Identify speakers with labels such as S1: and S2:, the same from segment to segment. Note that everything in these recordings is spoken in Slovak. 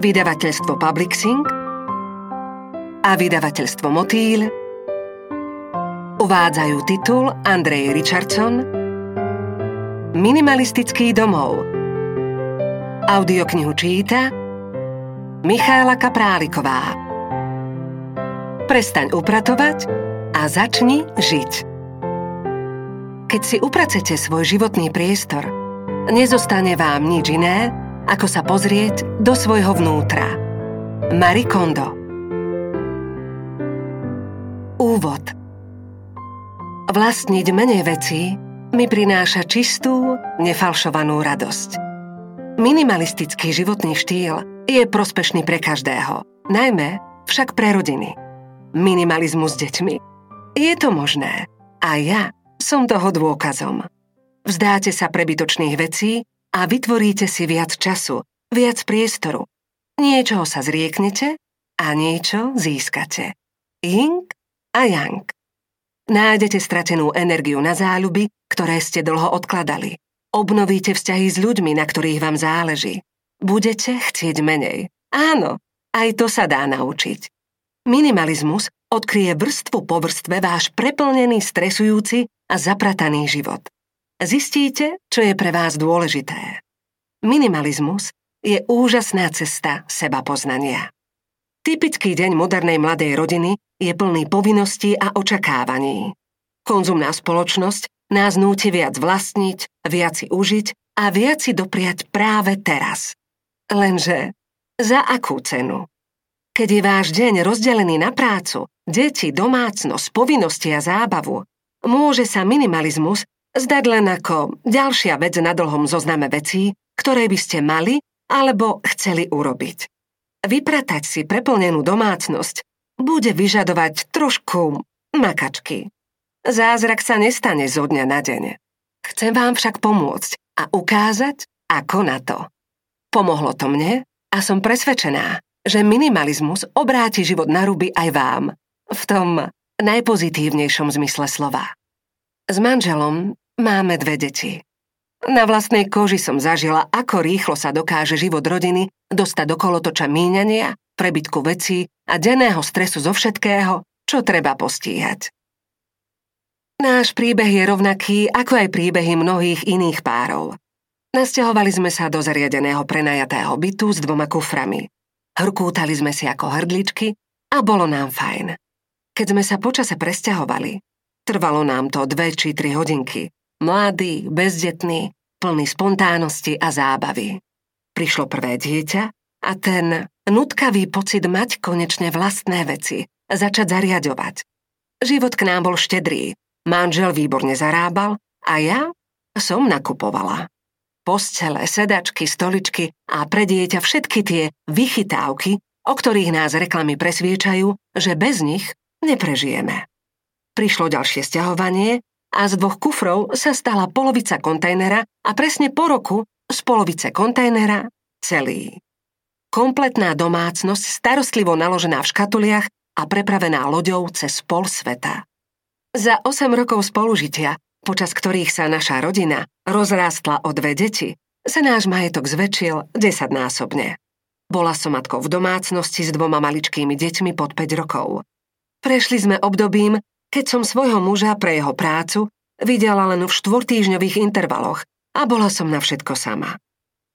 S1: vydavateľstvo Publixing a vydavateľstvo Motýl uvádzajú titul Andrej Richardson Minimalistický domov. Audioknihu číta Michála Kapráliková. Prestaň upratovať a začni žiť. Keď si upracete svoj životný priestor, nezostane vám nič iné, ako sa pozrieť do svojho vnútra. Marie Kondo Úvod Vlastniť menej vecí mi prináša čistú, nefalšovanú radosť. Minimalistický životný štýl je prospešný pre každého, najmä však pre rodiny. Minimalizmus s deťmi. Je to možné a ja som toho dôkazom. Vzdáte sa prebytočných vecí a vytvoríte si viac času, viac priestoru. Niečoho sa zrieknete a niečo získate. Ying a Yang. Nájdete stratenú energiu na záľuby, ktoré ste dlho odkladali. Obnovíte vzťahy s ľuďmi, na ktorých vám záleží. Budete chcieť menej. Áno, aj to sa dá naučiť. Minimalizmus odkryje vrstvu po vrstve váš preplnený, stresujúci a zaprataný život zistíte, čo je pre vás dôležité. Minimalizmus je úžasná cesta seba poznania. Typický deň modernej mladej rodiny je plný povinností a očakávaní. Konzumná spoločnosť nás núti viac vlastniť, viac si užiť a viac si dopriať práve teraz. Lenže za akú cenu? Keď je váš deň rozdelený na prácu, deti, domácnosť, povinnosti a zábavu, môže sa minimalizmus zdať len ako ďalšia vec na dlhom zozname vecí, ktoré by ste mali alebo chceli urobiť. Vypratať si preplnenú domácnosť bude vyžadovať trošku makačky. Zázrak sa nestane zo dňa na deň. Chcem vám však pomôcť a ukázať, ako na to. Pomohlo to mne a som presvedčená, že minimalizmus obráti život na ruby aj vám. V tom najpozitívnejšom zmysle slova. S manželom máme dve deti. Na vlastnej koži som zažila, ako rýchlo sa dokáže život rodiny dostať do kolotoča míňania, prebytku vecí a denného stresu zo všetkého, čo treba postíhať. Náš príbeh je rovnaký ako aj príbehy mnohých iných párov. Nasťahovali sme sa do zariadeného prenajatého bytu s dvoma kuframi. Hrkútali sme si ako hrdličky a bolo nám fajn. Keď sme sa počase presťahovali, Trvalo nám to dve či tri hodinky. Mladý, bezdetný, plný spontánnosti a zábavy. Prišlo prvé dieťa a ten nutkavý pocit mať konečne vlastné veci, začať zariadovať. Život k nám bol štedrý, manžel výborne zarábal a ja som nakupovala. Postele, sedačky, stoličky a pre dieťa všetky tie vychytávky, o ktorých nás reklamy presviečajú, že bez nich neprežijeme. Prišlo ďalšie stiahovanie a z dvoch kufrov sa stala polovica kontajnera a presne po roku z polovice kontajnera celý. Kompletná domácnosť starostlivo naložená v škatuliach a prepravená loďou cez pol sveta. Za 8 rokov spolužitia, počas ktorých sa naša rodina rozrástla o dve deti, sa náš majetok zväčšil desaťnásobne. Bola som matkou v domácnosti s dvoma maličkými deťmi pod 5 rokov. Prešli sme obdobím, keď som svojho muža pre jeho prácu videla len v štvortýžňových intervaloch a bola som na všetko sama.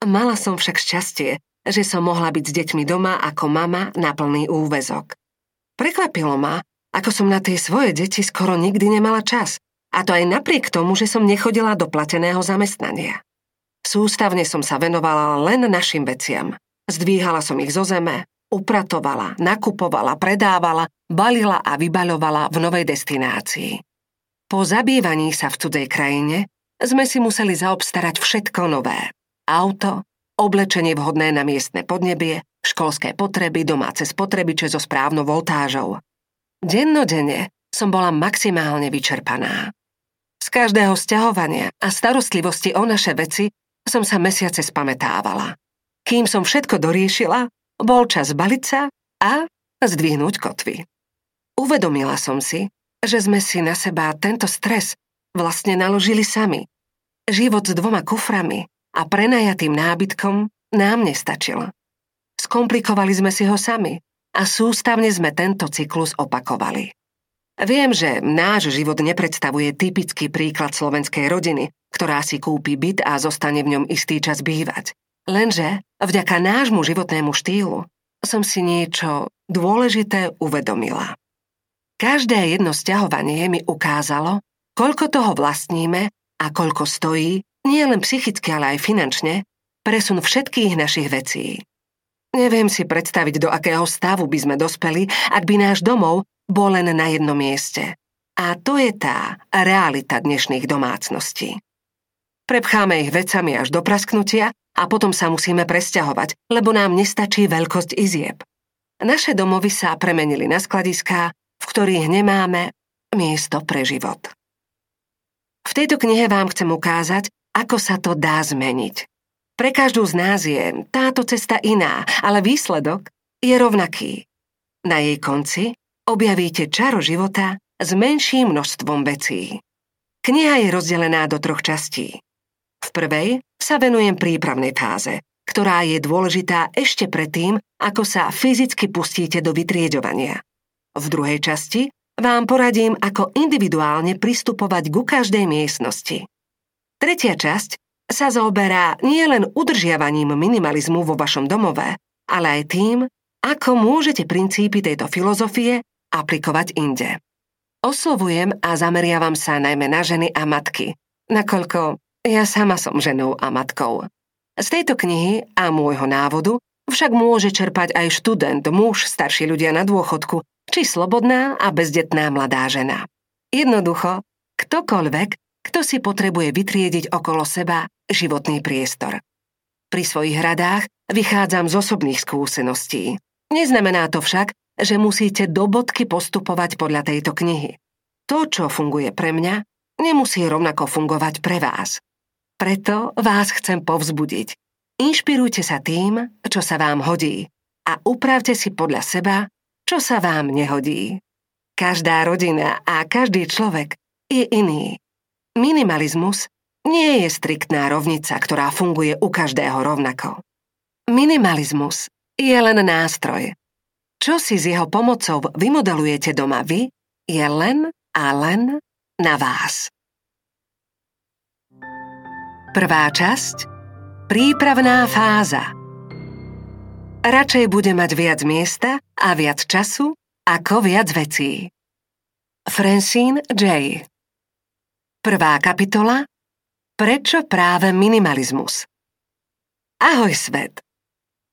S1: Mala som však šťastie, že som mohla byť s deťmi doma ako mama na plný úvezok. Prekvapilo ma, ako som na tie svoje deti skoro nikdy nemala čas, a to aj napriek tomu, že som nechodila do plateného zamestnania. Sústavne som sa venovala len našim veciam. Zdvíhala som ich zo zeme, upratovala, nakupovala, predávala, balila a vybaľovala v novej destinácii. Po zabývaní sa v cudzej krajine sme si museli zaobstarať všetko nové. Auto, oblečenie vhodné na miestne podnebie, školské potreby, domáce spotrebiče so správnou voltážou. Dennodenne som bola maximálne vyčerpaná. Z každého sťahovania a starostlivosti o naše veci som sa mesiace spametávala. Kým som všetko doriešila, bol čas baliť sa a zdvihnúť kotvy. Uvedomila som si, že sme si na seba tento stres vlastne naložili sami. Život s dvoma kuframi a prenajatým nábytkom nám nestačil. Skomplikovali sme si ho sami a sústavne sme tento cyklus opakovali. Viem, že náš život nepredstavuje typický príklad slovenskej rodiny, ktorá si kúpi byt a zostane v ňom istý čas bývať. Lenže vďaka nášmu životnému štýlu som si niečo dôležité uvedomila. Každé jedno sťahovanie mi ukázalo, koľko toho vlastníme a koľko stojí, nie len psychicky, ale aj finančne, presun všetkých našich vecí. Neviem si predstaviť, do akého stavu by sme dospeli, ak by náš domov bol len na jednom mieste. A to je tá realita dnešných domácností. Prepcháme ich vecami až do prasknutia a potom sa musíme presťahovať, lebo nám nestačí veľkosť izieb. Naše domovy sa premenili na skladiská, v ktorých nemáme miesto pre život. V tejto knihe vám chcem ukázať, ako sa to dá zmeniť. Pre každú z nás je táto cesta iná, ale výsledok je rovnaký. Na jej konci objavíte čaro života s menším množstvom vecí. Kniha je rozdelená do troch častí. V prvej sa venujem prípravnej fáze, ktorá je dôležitá ešte predtým, ako sa fyzicky pustíte do vytriedovania. V druhej časti vám poradím, ako individuálne pristupovať ku každej miestnosti. Tretia časť sa zaoberá nielen udržiavaním minimalizmu vo vašom domove, ale aj tým, ako môžete princípy tejto filozofie aplikovať inde. Oslovujem a zameriavam sa najmä na ženy a matky, nakoľko ja sama som ženou a matkou. Z tejto knihy a môjho návodu však môže čerpať aj študent, muž, starší ľudia na dôchodku, či slobodná a bezdetná mladá žena. Jednoducho, ktokoľvek, kto si potrebuje vytriediť okolo seba životný priestor. Pri svojich radách vychádzam z osobných skúseností. Neznamená to však, že musíte do bodky postupovať podľa tejto knihy. To, čo funguje pre mňa, nemusí rovnako fungovať pre vás. Preto vás chcem povzbudiť. Inšpirujte sa tým, čo sa vám hodí a upravte si podľa seba, čo sa vám nehodí. Každá rodina a každý človek je iný. Minimalizmus nie je striktná rovnica, ktorá funguje u každého rovnako. Minimalizmus je len nástroj. Čo si s jeho pomocou vymodelujete doma vy, je len a len na vás. Prvá časť Prípravná fáza Radšej bude mať viac miesta a viac času ako viac vecí. Francine J. Prvá kapitola Prečo práve minimalizmus? Ahoj svet!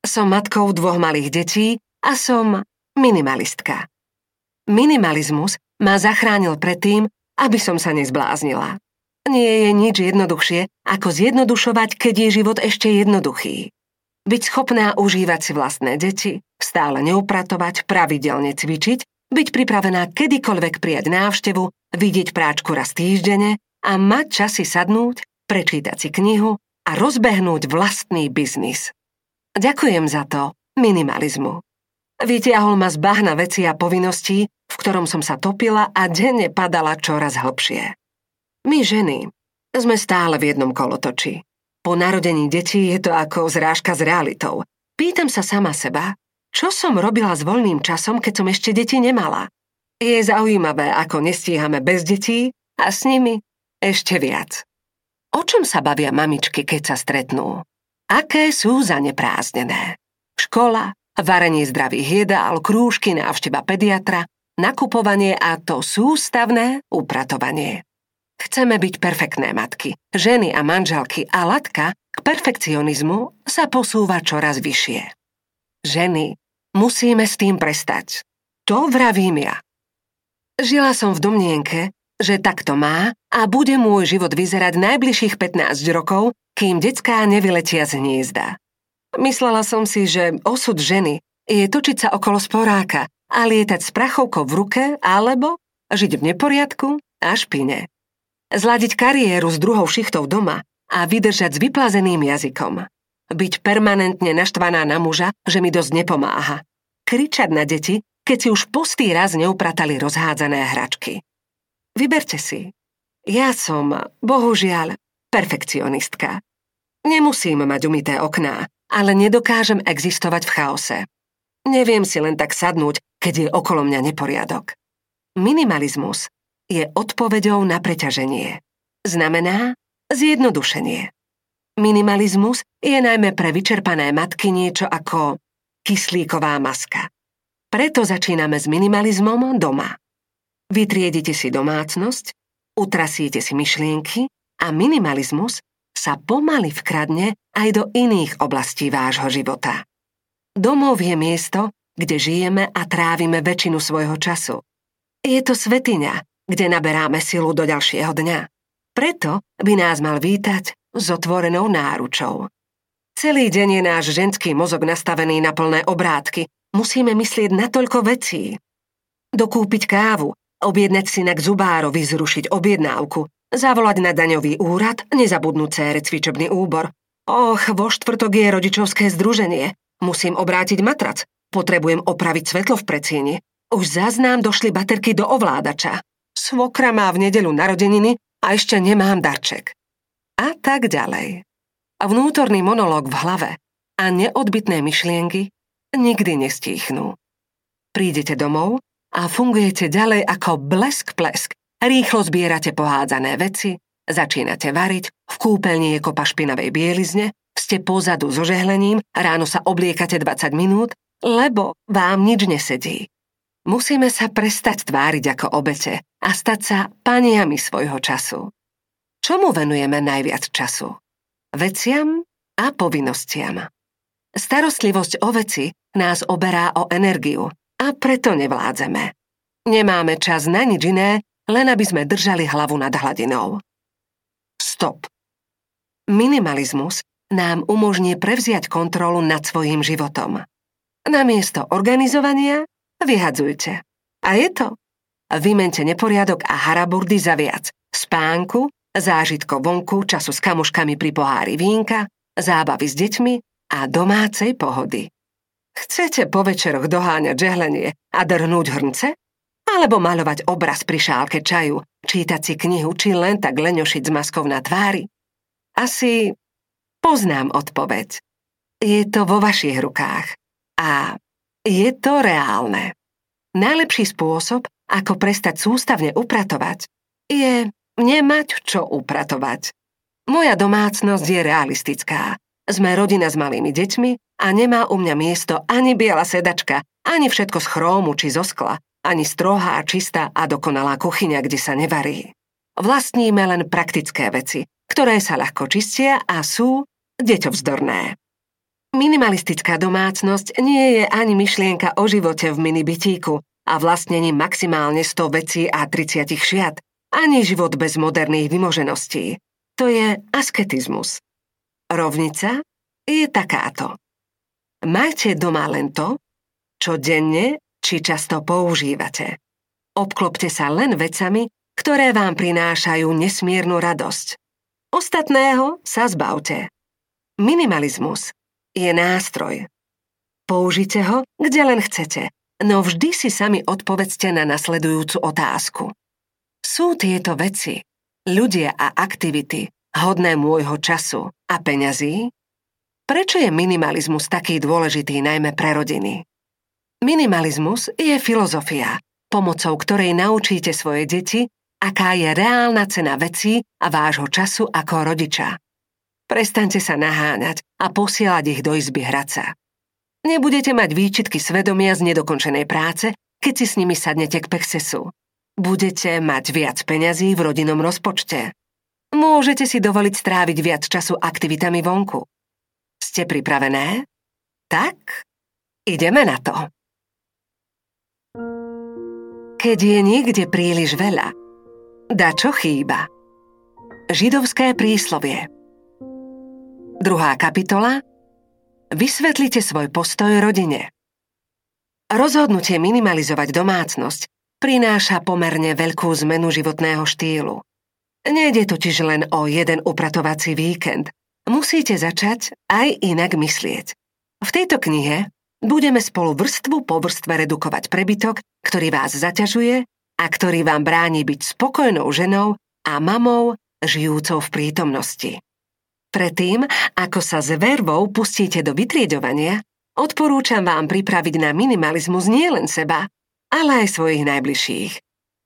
S1: Som matkou dvoch malých detí a som minimalistka. Minimalizmus ma zachránil pred tým, aby som sa nezbláznila. Nie je nič jednoduchšie, ako zjednodušovať, keď je život ešte jednoduchý. Byť schopná užívať si vlastné deti, stále neupratovať, pravidelne cvičiť, byť pripravená kedykoľvek prijať návštevu, vidieť práčku raz týždene a mať časy sadnúť, prečítať si knihu a rozbehnúť vlastný biznis. Ďakujem za to minimalizmu. Vytiahol ma z bahna veci a povinností, v ktorom som sa topila a denne padala čoraz hlbšie. My ženy sme stále v jednom kolotoči. Po narodení detí je to ako zrážka s realitou. Pýtam sa sama seba, čo som robila s voľným časom, keď som ešte deti nemala. Je zaujímavé, ako nestíhame bez detí a s nimi ešte viac. O čom sa bavia mamičky, keď sa stretnú? Aké sú zaneprázdnené? Škola, varenie zdravých jedál, krúžky, návšteva pediatra, nakupovanie a to sústavné upratovanie. Chceme byť perfektné matky, ženy a manželky a latka k perfekcionizmu sa posúva čoraz vyššie. Ženy, musíme s tým prestať. To vravím ja. Žila som v domnienke, že takto má a bude môj život vyzerať najbližších 15 rokov, kým detská nevyletia z hniezda. Myslela som si, že osud ženy je točiť sa okolo sporáka a lietať s prachovkou v ruke alebo žiť v neporiadku a špine. Zladiť kariéru s druhou šichtou doma a vydržať s vyplazeným jazykom. Byť permanentne naštvaná na muža, že mi dosť nepomáha. Kričať na deti, keď si už pustý raz neupratali rozhádzané hračky. Vyberte si. Ja som, bohužiaľ, perfekcionistka. Nemusím mať umité okná, ale nedokážem existovať v chaose. Neviem si len tak sadnúť, keď je okolo mňa neporiadok. Minimalizmus je odpoveďou na preťaženie. Znamená zjednodušenie. Minimalizmus je najmä pre vyčerpané matky niečo ako kyslíková maska. Preto začíname s minimalizmom doma. Vytriedite si domácnosť, utrasíte si myšlienky a minimalizmus sa pomaly vkradne aj do iných oblastí vášho života. Domov je miesto, kde žijeme a trávime väčšinu svojho času. Je to svetiňa, kde naberáme silu do ďalšieho dňa. Preto by nás mal vítať s otvorenou náručou. Celý deň je náš ženský mozog nastavený na plné obrátky. Musíme myslieť na toľko vecí. Dokúpiť kávu, objednať si na k zubárovi zrušiť objednávku, zavolať na daňový úrad, nezabudnúť cére cvičobný úbor. Och, vo štvrtok je rodičovské združenie. Musím obrátiť matrac. Potrebujem opraviť svetlo v predsieni. Už zaznám došli baterky do ovládača. Svokra má v nedelu narodeniny a ešte nemám darček a tak ďalej. A vnútorný monológ v hlave a neodbitné myšlienky nikdy nestíchnú. Prídete domov a fungujete ďalej ako blesk-plesk. Rýchlo zbierate pohádzané veci, začínate variť, v kúpeľni je kopa špinavej bielizne, ste pozadu so žehlením, ráno sa obliekate 20 minút, lebo vám nič nesedí. Musíme sa prestať tváriť ako obete a stať sa paniami svojho času. Čomu venujeme najviac času? Veciam a povinnostiam. Starostlivosť o veci nás oberá o energiu a preto nevládzeme. Nemáme čas na nič iné, len aby sme držali hlavu nad hladinou. Stop. Minimalizmus nám umožní prevziať kontrolu nad svojim životom. Namiesto organizovania vyhadzujte. A je to. Vymente neporiadok a haraburdy za viac. Spánku, zážitko vonku, času s kamuškami pri pohári vínka, zábavy s deťmi a domácej pohody. Chcete po večeroch doháňať žehlenie a drhnúť hrnce? Alebo malovať obraz pri šálke čaju, čítať si knihu, či len tak leňošiť s maskou na tvári? Asi poznám odpoveď. Je to vo vašich rukách. A je to reálne. Najlepší spôsob, ako prestať sústavne upratovať, je nemať čo upratovať. Moja domácnosť je realistická. Sme rodina s malými deťmi a nemá u mňa miesto ani biela sedačka, ani všetko z chrómu či zo skla, ani strohá, čistá a dokonalá kuchyňa, kde sa nevarí. Vlastníme len praktické veci, ktoré sa ľahko čistia a sú deťovzdorné. Minimalistická domácnosť nie je ani myšlienka o živote v minibitíku a vlastnení maximálne 100 vecí a 30 šiat, ani život bez moderných vymožeností. To je asketizmus. Rovnica je takáto. Majte doma len to, čo denne či často používate. Obklopte sa len vecami, ktoré vám prinášajú nesmiernu radosť. Ostatného sa zbavte. Minimalizmus je nástroj. Použite ho, kde len chcete, no vždy si sami odpovedzte na nasledujúcu otázku. Sú tieto veci, ľudia a aktivity hodné môjho času a peňazí? Prečo je minimalizmus taký dôležitý najmä pre rodiny? Minimalizmus je filozofia, pomocou ktorej naučíte svoje deti, aká je reálna cena vecí a vášho času ako rodiča. Prestaňte sa naháňať a posielať ich do izby hrať sa. Nebudete mať výčitky svedomia z nedokončenej práce, keď si s nimi sadnete k pexesu budete mať viac peňazí v rodinnom rozpočte. Môžete si dovoliť stráviť viac času aktivitami vonku. Ste pripravené? Tak, ideme na to. Keď je niekde príliš veľa, da čo chýba? Židovské príslovie Druhá kapitola Vysvetlite svoj postoj rodine. Rozhodnutie minimalizovať domácnosť prináša pomerne veľkú zmenu životného štýlu. Nejde totiž len o jeden upratovací víkend. Musíte začať aj inak myslieť. V tejto knihe budeme spolu vrstvu po vrstve redukovať prebytok, ktorý vás zaťažuje a ktorý vám bráni byť spokojnou ženou a mamou žijúcou v prítomnosti. Predtým, ako sa s vervou pustíte do vytriedovania, odporúčam vám pripraviť na minimalizmus nielen seba, ale aj svojich najbližších.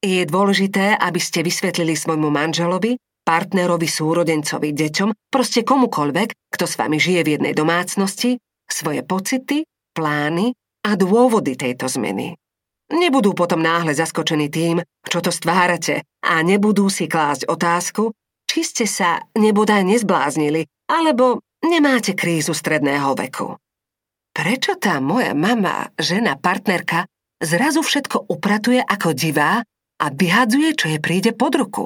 S1: Je dôležité, aby ste vysvetlili svojmu manželovi, partnerovi, súrodencovi, deťom, proste komukoľvek, kto s vami žije v jednej domácnosti, svoje pocity, plány a dôvody tejto zmeny. Nebudú potom náhle zaskočení tým, čo to stvárate a nebudú si klásť otázku, či ste sa nebodaj nezbláznili, alebo nemáte krízu stredného veku. Prečo tá moja mama, žena, partnerka zrazu všetko upratuje ako divá a vyhadzuje, čo jej príde pod ruku?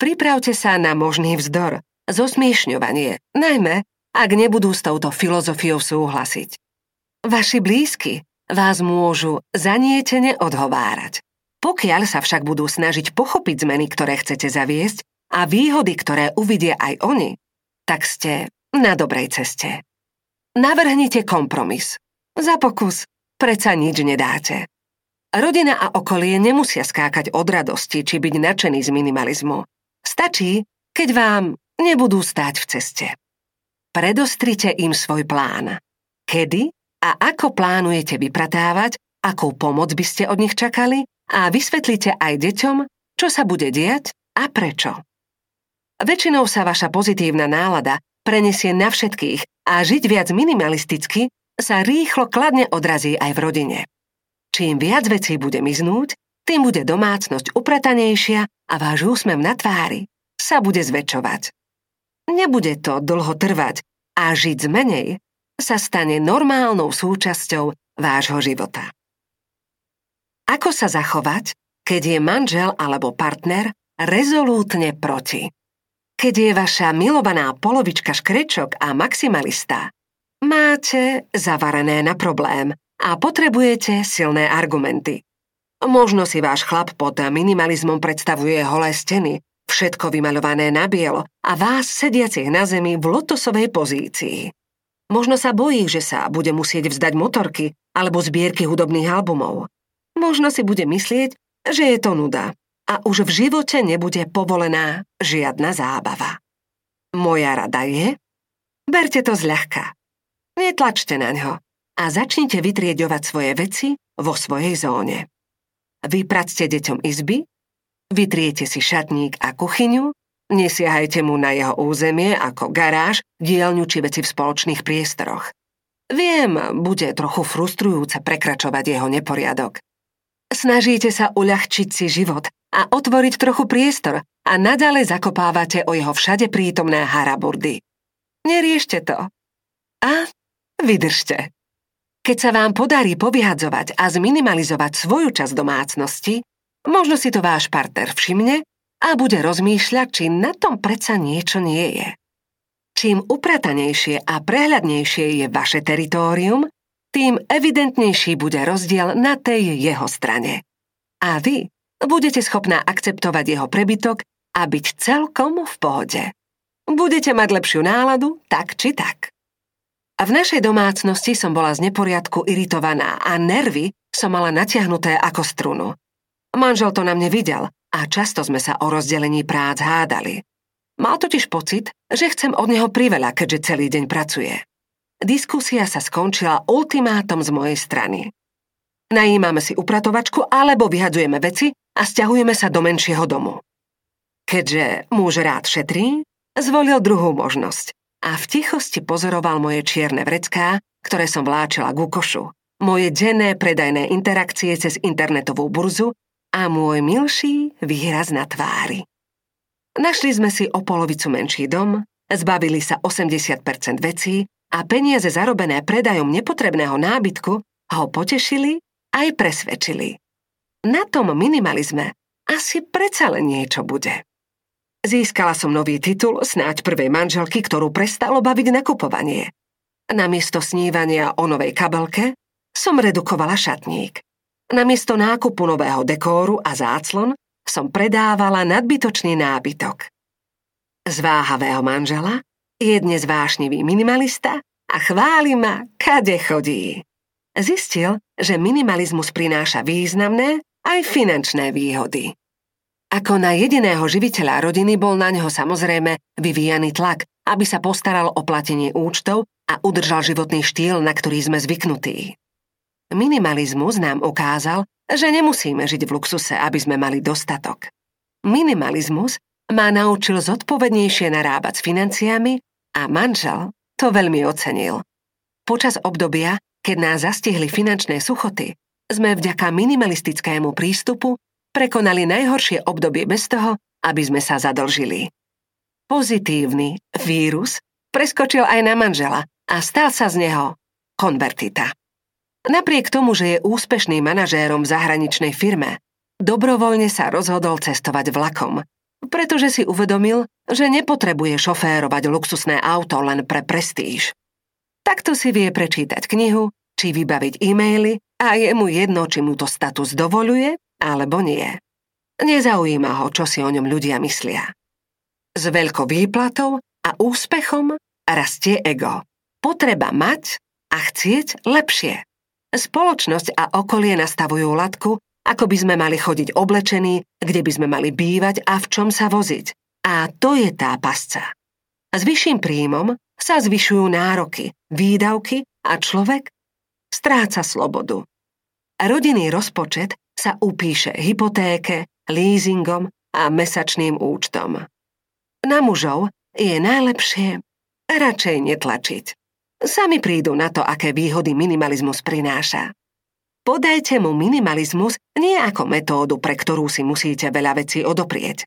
S1: Pripravte sa na možný vzdor, zosmiešňovanie, najmä ak nebudú s touto filozofiou súhlasiť. Vaši blízky vás môžu zanietene odhovárať. Pokiaľ sa však budú snažiť pochopiť zmeny, ktoré chcete zaviesť a výhody, ktoré uvidia aj oni, tak ste na dobrej ceste. Navrhnite kompromis. Za pokus preca nič nedáte. Rodina a okolie nemusia skákať od radosti či byť nadšený z minimalizmu. Stačí, keď vám nebudú stáť v ceste. Predostrite im svoj plán. Kedy a ako plánujete vypratávať, akú pomoc by ste od nich čakali a vysvetlite aj deťom, čo sa bude diať a prečo. Väčšinou sa vaša pozitívna nálada prenesie na všetkých a žiť viac minimalisticky sa rýchlo kladne odrazí aj v rodine. Čím viac vecí bude miznúť, tým bude domácnosť upratanejšia a váš úsmev na tvári sa bude zväčšovať. Nebude to dlho trvať a žiť z menej sa stane normálnou súčasťou vášho života. Ako sa zachovať, keď je manžel alebo partner rezolútne proti? Keď je vaša milovaná polovička škrečok a maximalista, máte zavarené na problém a potrebujete silné argumenty. Možno si váš chlap pod minimalizmom predstavuje holé steny, všetko vymaľované na bielo a vás sediacich na zemi v lotosovej pozícii. Možno sa bojí, že sa bude musieť vzdať motorky alebo zbierky hudobných albumov. Možno si bude myslieť, že je to nuda a už v živote nebude povolená žiadna zábava. Moja rada je, berte to zľahka. Netlačte na ňo a začnite vytrieďovať svoje veci vo svojej zóne. Vypracte deťom izby, vytriete si šatník a kuchyňu, nesiahajte mu na jeho územie ako garáž, dielňu či veci v spoločných priestoroch. Viem, bude trochu frustrujúce prekračovať jeho neporiadok. Snažíte sa uľahčiť si život a otvoriť trochu priestor a naďalej zakopávate o jeho všade prítomné haraburdy. Neriešte to. A vydržte. Keď sa vám podarí povyhadzovať a zminimalizovať svoju časť domácnosti, možno si to váš partner všimne a bude rozmýšľať, či na tom predsa niečo nie je. Čím upratanejšie a prehľadnejšie je vaše teritórium, tým evidentnejší bude rozdiel na tej jeho strane. A vy budete schopná akceptovať jeho prebytok a byť celkom v pohode. Budete mať lepšiu náladu, tak či tak. A v našej domácnosti som bola z neporiadku iritovaná a nervy som mala natiahnuté ako strunu. Manžel to na mne videl a často sme sa o rozdelení prác hádali. Mal totiž pocit, že chcem od neho priveľa, keďže celý deň pracuje. Diskusia sa skončila ultimátom z mojej strany. Najímame si upratovačku alebo vyhadzujeme veci a stiahujeme sa do menšieho domu. Keďže muž rád šetrí, zvolil druhú možnosť a v tichosti pozoroval moje čierne vrecká, ktoré som vláčila k košu, moje denné predajné interakcie cez internetovú burzu a môj milší výraz na tvári. Našli sme si o polovicu menší dom, zbavili sa 80% vecí a peniaze zarobené predajom nepotrebného nábytku ho potešili aj presvedčili. Na tom minimalizme asi predsa len niečo bude. Získala som nový titul snáď prvej manželky, ktorú prestalo baviť nakupovanie. Namiesto snívania o novej kabelke som redukovala šatník. Namiesto nákupu nového dekóru a záclon som predávala nadbytočný nábytok. Z váhavého manžela je dnes vášnivý minimalista a chváli ma, kade chodí. Zistil, že minimalizmus prináša významné aj finančné výhody. Ako na jediného živiteľa rodiny bol na neho samozrejme vyvíjaný tlak, aby sa postaral o platenie účtov a udržal životný štýl, na ktorý sme zvyknutí. Minimalizmus nám ukázal, že nemusíme žiť v luxuse, aby sme mali dostatok. Minimalizmus ma naučil zodpovednejšie narábať s financiami a manžel to veľmi ocenil. Počas obdobia, keď nás zastihli finančné suchoty, sme vďaka minimalistickému prístupu prekonali najhoršie obdobie bez toho, aby sme sa zadlžili. Pozitívny vírus preskočil aj na manžela a stal sa z neho konvertita. Napriek tomu, že je úspešným manažérom v zahraničnej firme, dobrovoľne sa rozhodol cestovať vlakom, pretože si uvedomil, že nepotrebuje šoférovať luxusné auto len pre prestíž. Takto si vie prečítať knihu, či vybaviť e-maily a je mu jedno, či mu to status dovoluje alebo nie. Nezaujíma ho, čo si o ňom ľudia myslia. S veľkou výplatou a úspechom rastie ego. Potreba mať a chcieť lepšie. Spoločnosť a okolie nastavujú latku, ako by sme mali chodiť oblečení, kde by sme mali bývať a v čom sa voziť. A to je tá pasca. S vyšším príjmom sa zvyšujú nároky, výdavky a človek stráca slobodu. Rodinný rozpočet sa upíše hypotéke, leasingom a mesačným účtom. Na mužov je najlepšie radšej netlačiť. Sami prídu na to, aké výhody minimalizmus prináša. Podajte mu minimalizmus nie ako metódu, pre ktorú si musíte veľa vecí odoprieť.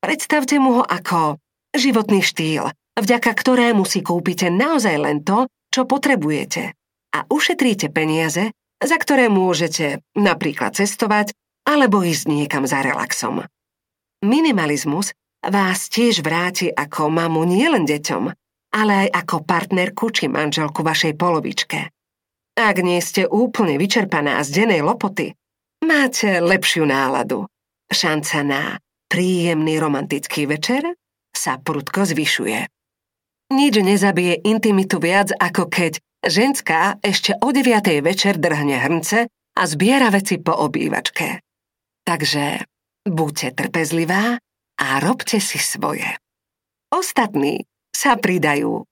S1: Predstavte mu ho ako životný štýl, vďaka ktorému si kúpite naozaj len to, čo potrebujete a ušetríte peniaze, za ktoré môžete napríklad cestovať alebo ísť niekam za relaxom. Minimalizmus vás tiež vráti ako mamu nielen deťom, ale aj ako partnerku či manželku vašej polovičke. Ak nie ste úplne vyčerpaná z denej lopoty, máte lepšiu náladu. Šanca na príjemný romantický večer sa prudko zvyšuje. Nič nezabije intimitu viac, ako keď ženská ešte o 9. večer drhne hrnce a zbiera veci po obývačke. Takže buďte trpezlivá a robte si svoje. Ostatní sa pridajú.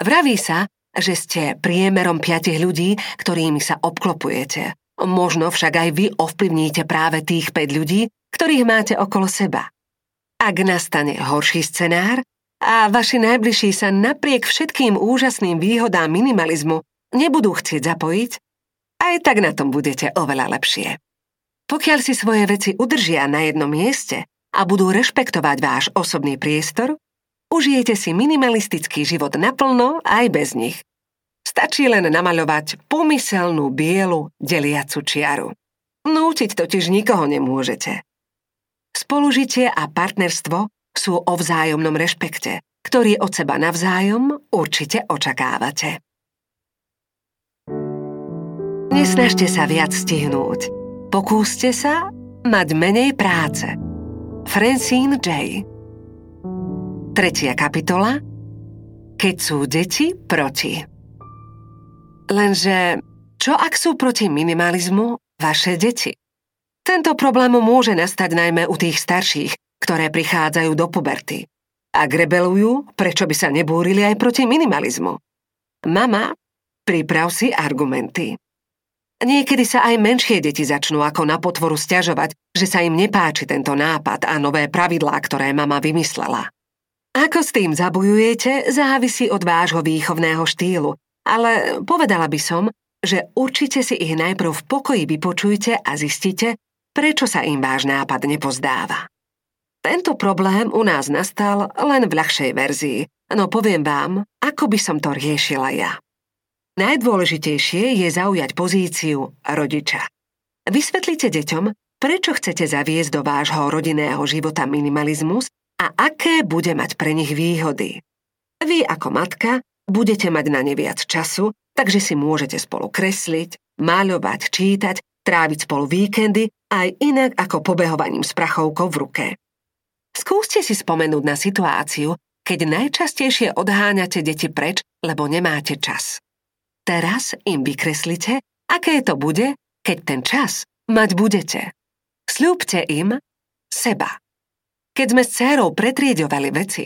S1: Vraví sa, že ste priemerom piatich ľudí, ktorými sa obklopujete. Možno však aj vy ovplyvníte práve tých 5 ľudí, ktorých máte okolo seba. Ak nastane horší scenár a vaši najbližší sa napriek všetkým úžasným výhodám minimalizmu nebudú chcieť zapojiť, aj tak na tom budete oveľa lepšie. Pokiaľ si svoje veci udržia na jednom mieste a budú rešpektovať váš osobný priestor, Užijete si minimalistický život naplno aj bez nich. Stačí len namaľovať pomyselnú bielu deliacu čiaru. Nútiť totiž nikoho nemôžete. Spolužitie a partnerstvo sú o vzájomnom rešpekte, ktorý od seba navzájom určite očakávate. Nesnažte sa viac stihnúť. Pokúste sa mať menej práce. Francine J. Tretia kapitola Keď sú deti proti Lenže, čo ak sú proti minimalizmu vaše deti? Tento problém môže nastať najmä u tých starších, ktoré prichádzajú do puberty. Ak rebelujú, prečo by sa nebúrili aj proti minimalizmu? Mama, priprav si argumenty. Niekedy sa aj menšie deti začnú ako na potvoru stiažovať, že sa im nepáči tento nápad a nové pravidlá, ktoré mama vymyslela. Ako s tým zabojujete, závisí od vášho výchovného štýlu, ale povedala by som, že určite si ich najprv v pokoji vypočujte a zistite, prečo sa im váš nápad nepozdáva. Tento problém u nás nastal len v ľahšej verzii, no poviem vám, ako by som to riešila ja. Najdôležitejšie je zaujať pozíciu rodiča. Vysvetlite deťom, prečo chcete zaviesť do vášho rodinného života minimalizmus a aké bude mať pre nich výhody. Vy ako matka budete mať na ne viac času, takže si môžete spolu kresliť, maľovať, čítať, tráviť spolu víkendy aj inak ako pobehovaním s prachovkou v ruke. Skúste si spomenúť na situáciu, keď najčastejšie odháňate deti preč, lebo nemáte čas. Teraz im vykreslite, aké to bude, keď ten čas mať budete. Sľúbte im seba. Keď sme s dcérou pretriedovali veci,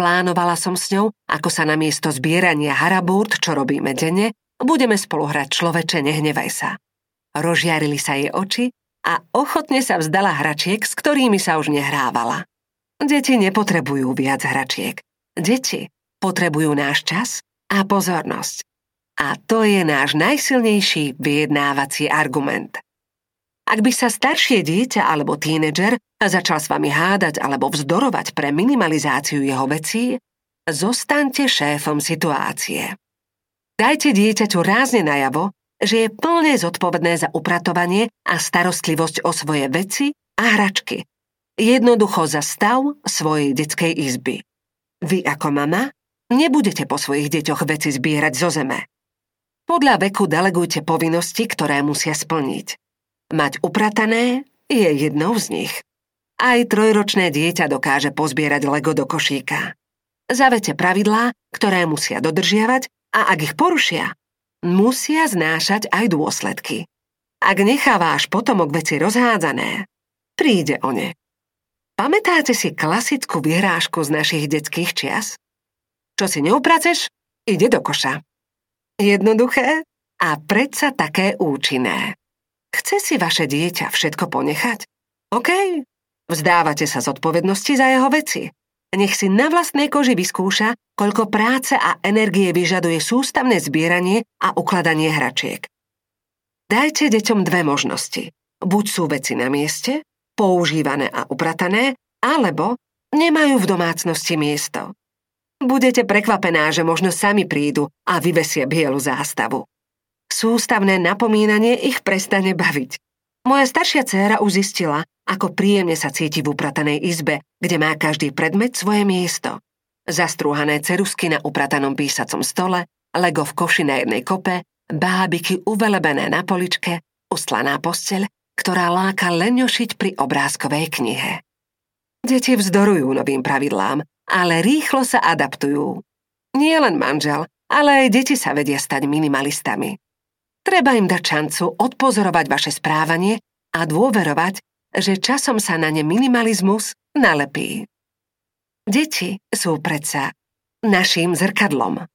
S1: Plánovala som s ňou, ako sa na miesto zbierania harabúrt, čo robíme denne, budeme spolu hrať človeče, nehnevaj sa. Rozžiarili sa jej oči a ochotne sa vzdala hračiek, s ktorými sa už nehrávala. Deti nepotrebujú viac hračiek. Deti potrebujú náš čas a pozornosť. A to je náš najsilnejší vyjednávací argument. Ak by sa staršie dieťa alebo tínedžer začal s vami hádať alebo vzdorovať pre minimalizáciu jeho vecí, zostaňte šéfom situácie. Dajte dieťaťu rázne najavo, že je plne zodpovedné za upratovanie a starostlivosť o svoje veci a hračky. Jednoducho za stav svojej detskej izby. Vy ako mama nebudete po svojich deťoch veci zbierať zo zeme. Podľa veku delegujte povinnosti, ktoré musia splniť. Mať upratané je jednou z nich. Aj trojročné dieťa dokáže pozbierať Lego do košíka. Zavete pravidlá, ktoré musia dodržiavať a ak ich porušia, musia znášať aj dôsledky. Ak necháváš potomok veci rozhádzané, príde o ne. Pamätáte si klasickú vyhrážku z našich detských čias? Čo si neupraceš, ide do koša. Jednoduché a predsa také účinné. Chce si vaše dieťa všetko ponechať? OK. Vzdávate sa zodpovednosti za jeho veci. Nech si na vlastnej koži vyskúša, koľko práce a energie vyžaduje sústavné zbieranie a ukladanie hračiek. Dajte deťom dve možnosti. Buď sú veci na mieste, používané a upratané, alebo nemajú v domácnosti miesto. Budete prekvapená, že možno sami prídu a vyvesia bielu zástavu. Sústavné napomínanie ich prestane baviť. Moja staršia dcéra už zistila, ako príjemne sa cíti v upratanej izbe, kde má každý predmet svoje miesto. Zastrúhané cerusky na upratanom písacom stole, lego v koši na jednej kope, bábiky uvelebené na poličke, ustlaná posteľ, ktorá láka leňošiť pri obrázkovej knihe. Deti vzdorujú novým pravidlám ale rýchlo sa adaptujú. Nie len manžel, ale aj deti sa vedia stať minimalistami. Treba im dať šancu odpozorovať vaše správanie a dôverovať, že časom sa na ne minimalizmus nalepí. Deti sú predsa naším zrkadlom.